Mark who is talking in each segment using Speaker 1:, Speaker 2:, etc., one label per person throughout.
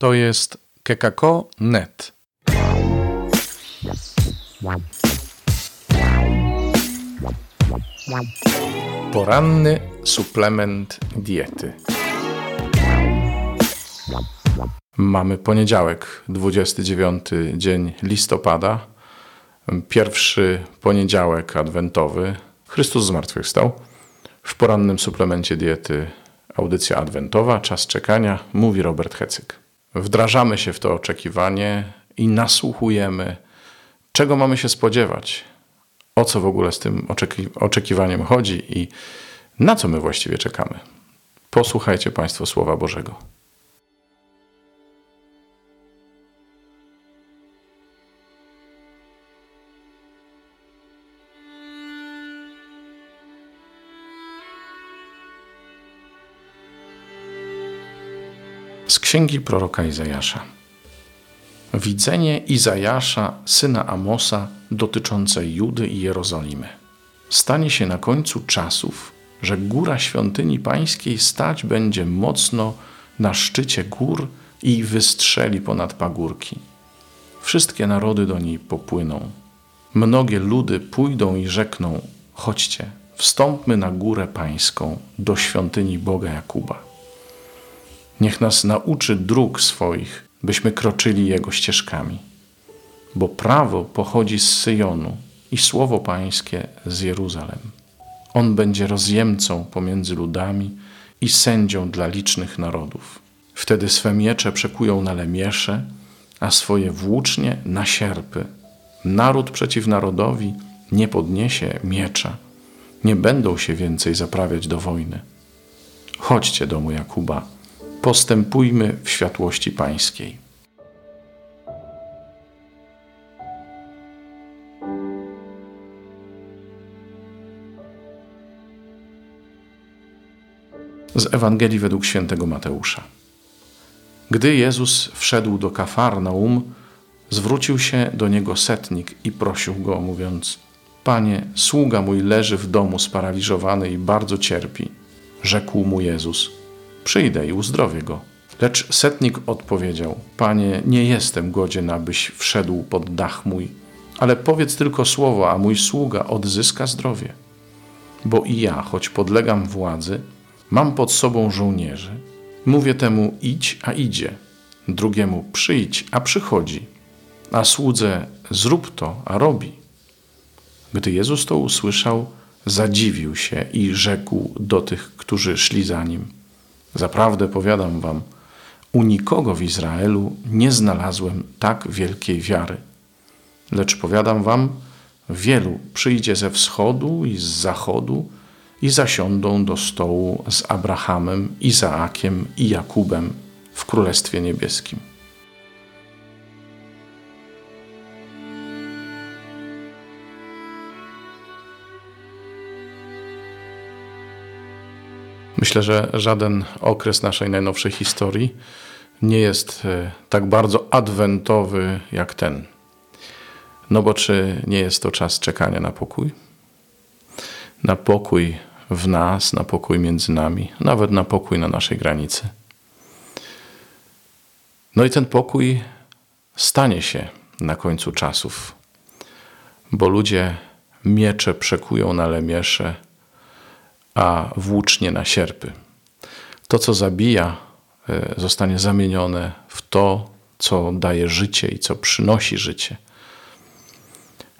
Speaker 1: To jest kekako.net. Poranny suplement diety. Mamy poniedziałek, 29 dzień listopada, pierwszy poniedziałek adwentowy. Chrystus zmartwychwstał. W porannym suplemencie diety audycja adwentowa, czas czekania, mówi Robert Hecyk. Wdrażamy się w to oczekiwanie i nasłuchujemy, czego mamy się spodziewać, o co w ogóle z tym oczeki oczekiwaniem chodzi i na co my właściwie czekamy. Posłuchajcie Państwo Słowa Bożego. Z księgi proroka Izajasza. Widzenie Izajasza, syna Amosa, dotyczące Judy i Jerozolimy. Stanie się na końcu czasów, że góra świątyni pańskiej stać będzie mocno na szczycie gór i wystrzeli ponad pagórki. Wszystkie narody do niej popłyną. Mnogie ludy pójdą i rzekną: Chodźcie, wstąpmy na górę pańską, do świątyni Boga Jakuba. Niech nas nauczy dróg swoich, byśmy kroczyli Jego ścieżkami. Bo prawo pochodzi z Syjonu i słowo Pańskie z Jeruzalem. On będzie rozjemcą pomiędzy ludami i sędzią dla licznych narodów. Wtedy swe miecze przekują na lemiesze, a swoje włócznie na sierpy. Naród przeciw narodowi nie podniesie miecza. Nie będą się więcej zaprawiać do wojny. Chodźcie, domu Jakuba, postępujmy w światłości Pańskiej. Z Ewangelii według świętego Mateusza. Gdy Jezus wszedł do Kafarnaum, zwrócił się do niego setnik i prosił go, mówiąc: Panie, sługa mój leży w domu sparaliżowany i bardzo cierpi. Rzekł mu Jezus: Przyjdę i uzdrowię go. Lecz setnik odpowiedział: Panie, nie jestem godzien, abyś wszedł pod dach mój, ale powiedz tylko słowo, a mój sługa odzyska zdrowie. Bo i ja, choć podlegam władzy, mam pod sobą żołnierzy. Mówię temu: idź, a idzie, drugiemu: przyjdź, a przychodzi, a słudze: zrób to, a robi. Gdy Jezus to usłyszał, zadziwił się i rzekł do tych, którzy szli za nim: Zaprawdę powiadam wam, u nikogo w Izraelu nie znalazłem tak wielkiej wiary. Lecz powiadam wam, wielu przyjdzie ze wschodu i z zachodu i zasiądą do stołu z Abrahamem, Izaakiem i Jakubem w Królestwie Niebieskim. Myślę, że żaden okres naszej najnowszej historii nie jest e, tak bardzo adwentowy jak ten. No bo czy nie jest to czas czekania na pokój? Na pokój w nas, na pokój między nami, nawet na pokój na naszej granicy. No i ten pokój stanie się na końcu czasów, bo ludzie miecze przekują na lemiesze, a włócznie na sierpy. To, co zabija, e, zostanie zamienione w to, co daje życie i co przynosi życie.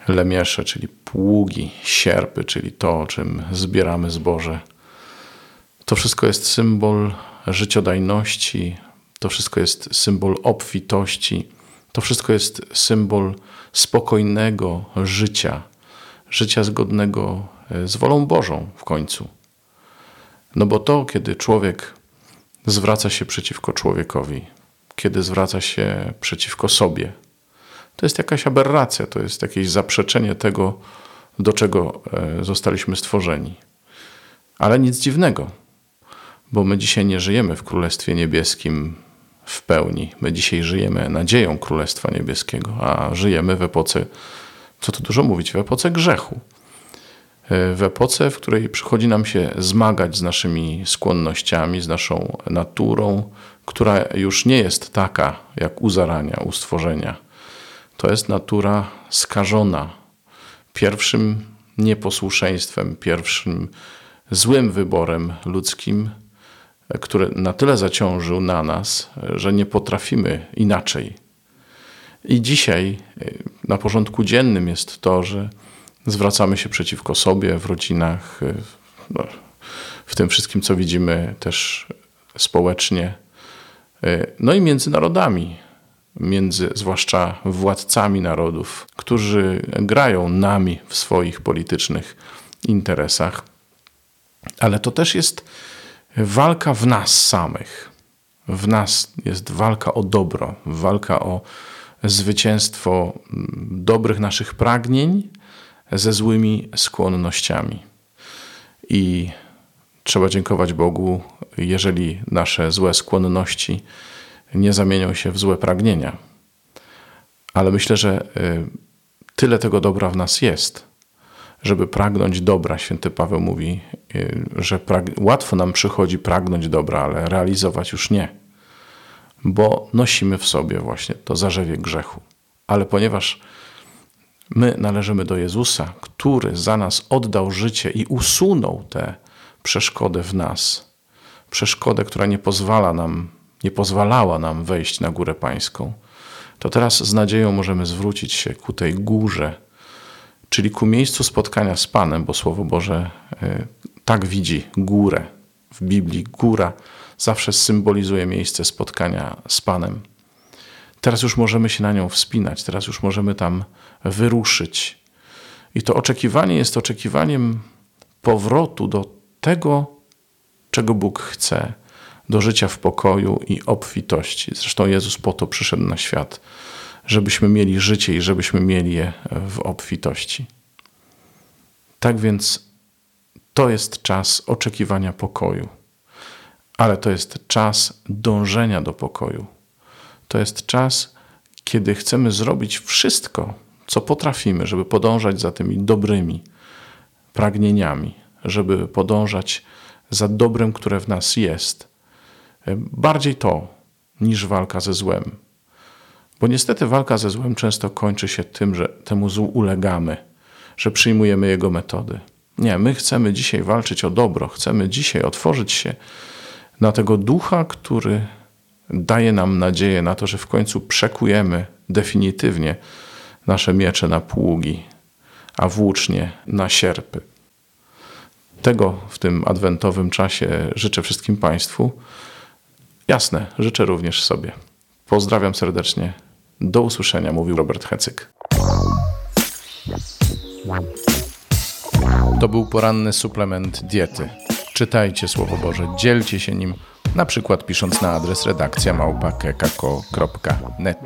Speaker 1: Lemiesze, czyli pługi, sierpy, czyli to, czym zbieramy zboże. To wszystko jest symbol życiodajności, to wszystko jest symbol obfitości, to wszystko jest symbol spokojnego życia, życia zgodnego e, z wolą Bożą w końcu. No bo to, kiedy człowiek zwraca się przeciwko człowiekowi, kiedy zwraca się przeciwko sobie, to jest jakaś aberracja, to jest jakieś zaprzeczenie tego, do czego e, zostaliśmy stworzeni. Ale nic dziwnego, bo my dzisiaj nie żyjemy w Królestwie Niebieskim w pełni. My dzisiaj żyjemy nadzieją Królestwa Niebieskiego, a żyjemy w epoce, co tu dużo mówić, w epoce grzechu. W epoce, w której przychodzi nam się zmagać z naszymi skłonnościami, z naszą naturą, która już nie jest taka jak u zarania, u stworzenia. To jest natura skażona pierwszym nieposłuszeństwem, pierwszym złym wyborem ludzkim, który na tyle zaciążył na nas, że nie potrafimy inaczej. I dzisiaj na porządku dziennym jest to, że zwracamy się przeciwko sobie w rodzinach, no, w tym wszystkim, co widzimy też społecznie, no i między narodami, między zwłaszcza władcami narodów, którzy grają nami w swoich politycznych interesach. Ale to też jest walka w nas samych. W nas jest walka o dobro, walka o zwycięstwo dobrych naszych pragnień ze złymi skłonnościami. I trzeba dziękować Bogu, jeżeli nasze złe skłonności nie zamienią się w złe pragnienia. Ale myślę, że y, tyle tego dobra w nas jest, żeby pragnąć dobra. Święty Paweł mówi, y, że łatwo nam przychodzi pragnąć dobra, ale realizować już nie, bo nosimy w sobie właśnie to zarzewie grzechu. Ale ponieważ my należymy do Jezusa, który za nas oddał życie i usunął tę przeszkodę w nas, przeszkodę, która nie pozwala nam, nie pozwalała nam wejść na górę pańską, to teraz z nadzieją możemy zwrócić się ku tej górze, czyli ku miejscu spotkania z Panem, bo Słowo Boże e, tak widzi górę. W Biblii góra zawsze symbolizuje miejsce spotkania z Panem. Teraz już możemy się na nią wspinać, teraz już możemy tam wyruszyć. I to oczekiwanie jest oczekiwaniem powrotu do tego, czego Bóg chce, do życia w pokoju i obfitości. Zresztą Jezus po to przyszedł na świat, żebyśmy mieli życie i żebyśmy mieli je w obfitości. Tak więc to jest czas oczekiwania pokoju, ale to jest czas dążenia do pokoju. To jest czas, kiedy chcemy zrobić wszystko, co potrafimy, żeby podążać za tymi dobrymi pragnieniami, żeby podążać za dobrem, które w nas jest. Bardziej to niż walka ze złem. Bo niestety walka ze złem często kończy się tym, że temu złu ulegamy, że przyjmujemy jego metody. Nie, my chcemy dzisiaj walczyć o dobro, chcemy dzisiaj otworzyć się na tego ducha, który daje nam nadzieję na to, że w końcu przekujemy definitywnie nasze miecze na pługi, a włócznie na sierpy. Tego w tym adwentowym czasie życzę wszystkim Państwu. Jasne, życzę również sobie. Pozdrawiam serdecznie. Do usłyszenia, mówił Robert Hecyk. To był poranny suplement diety. Czytajcie Słowo Boże, dzielcie się nim, na przykład pisząc na adres redakcja małpa.kekako.net.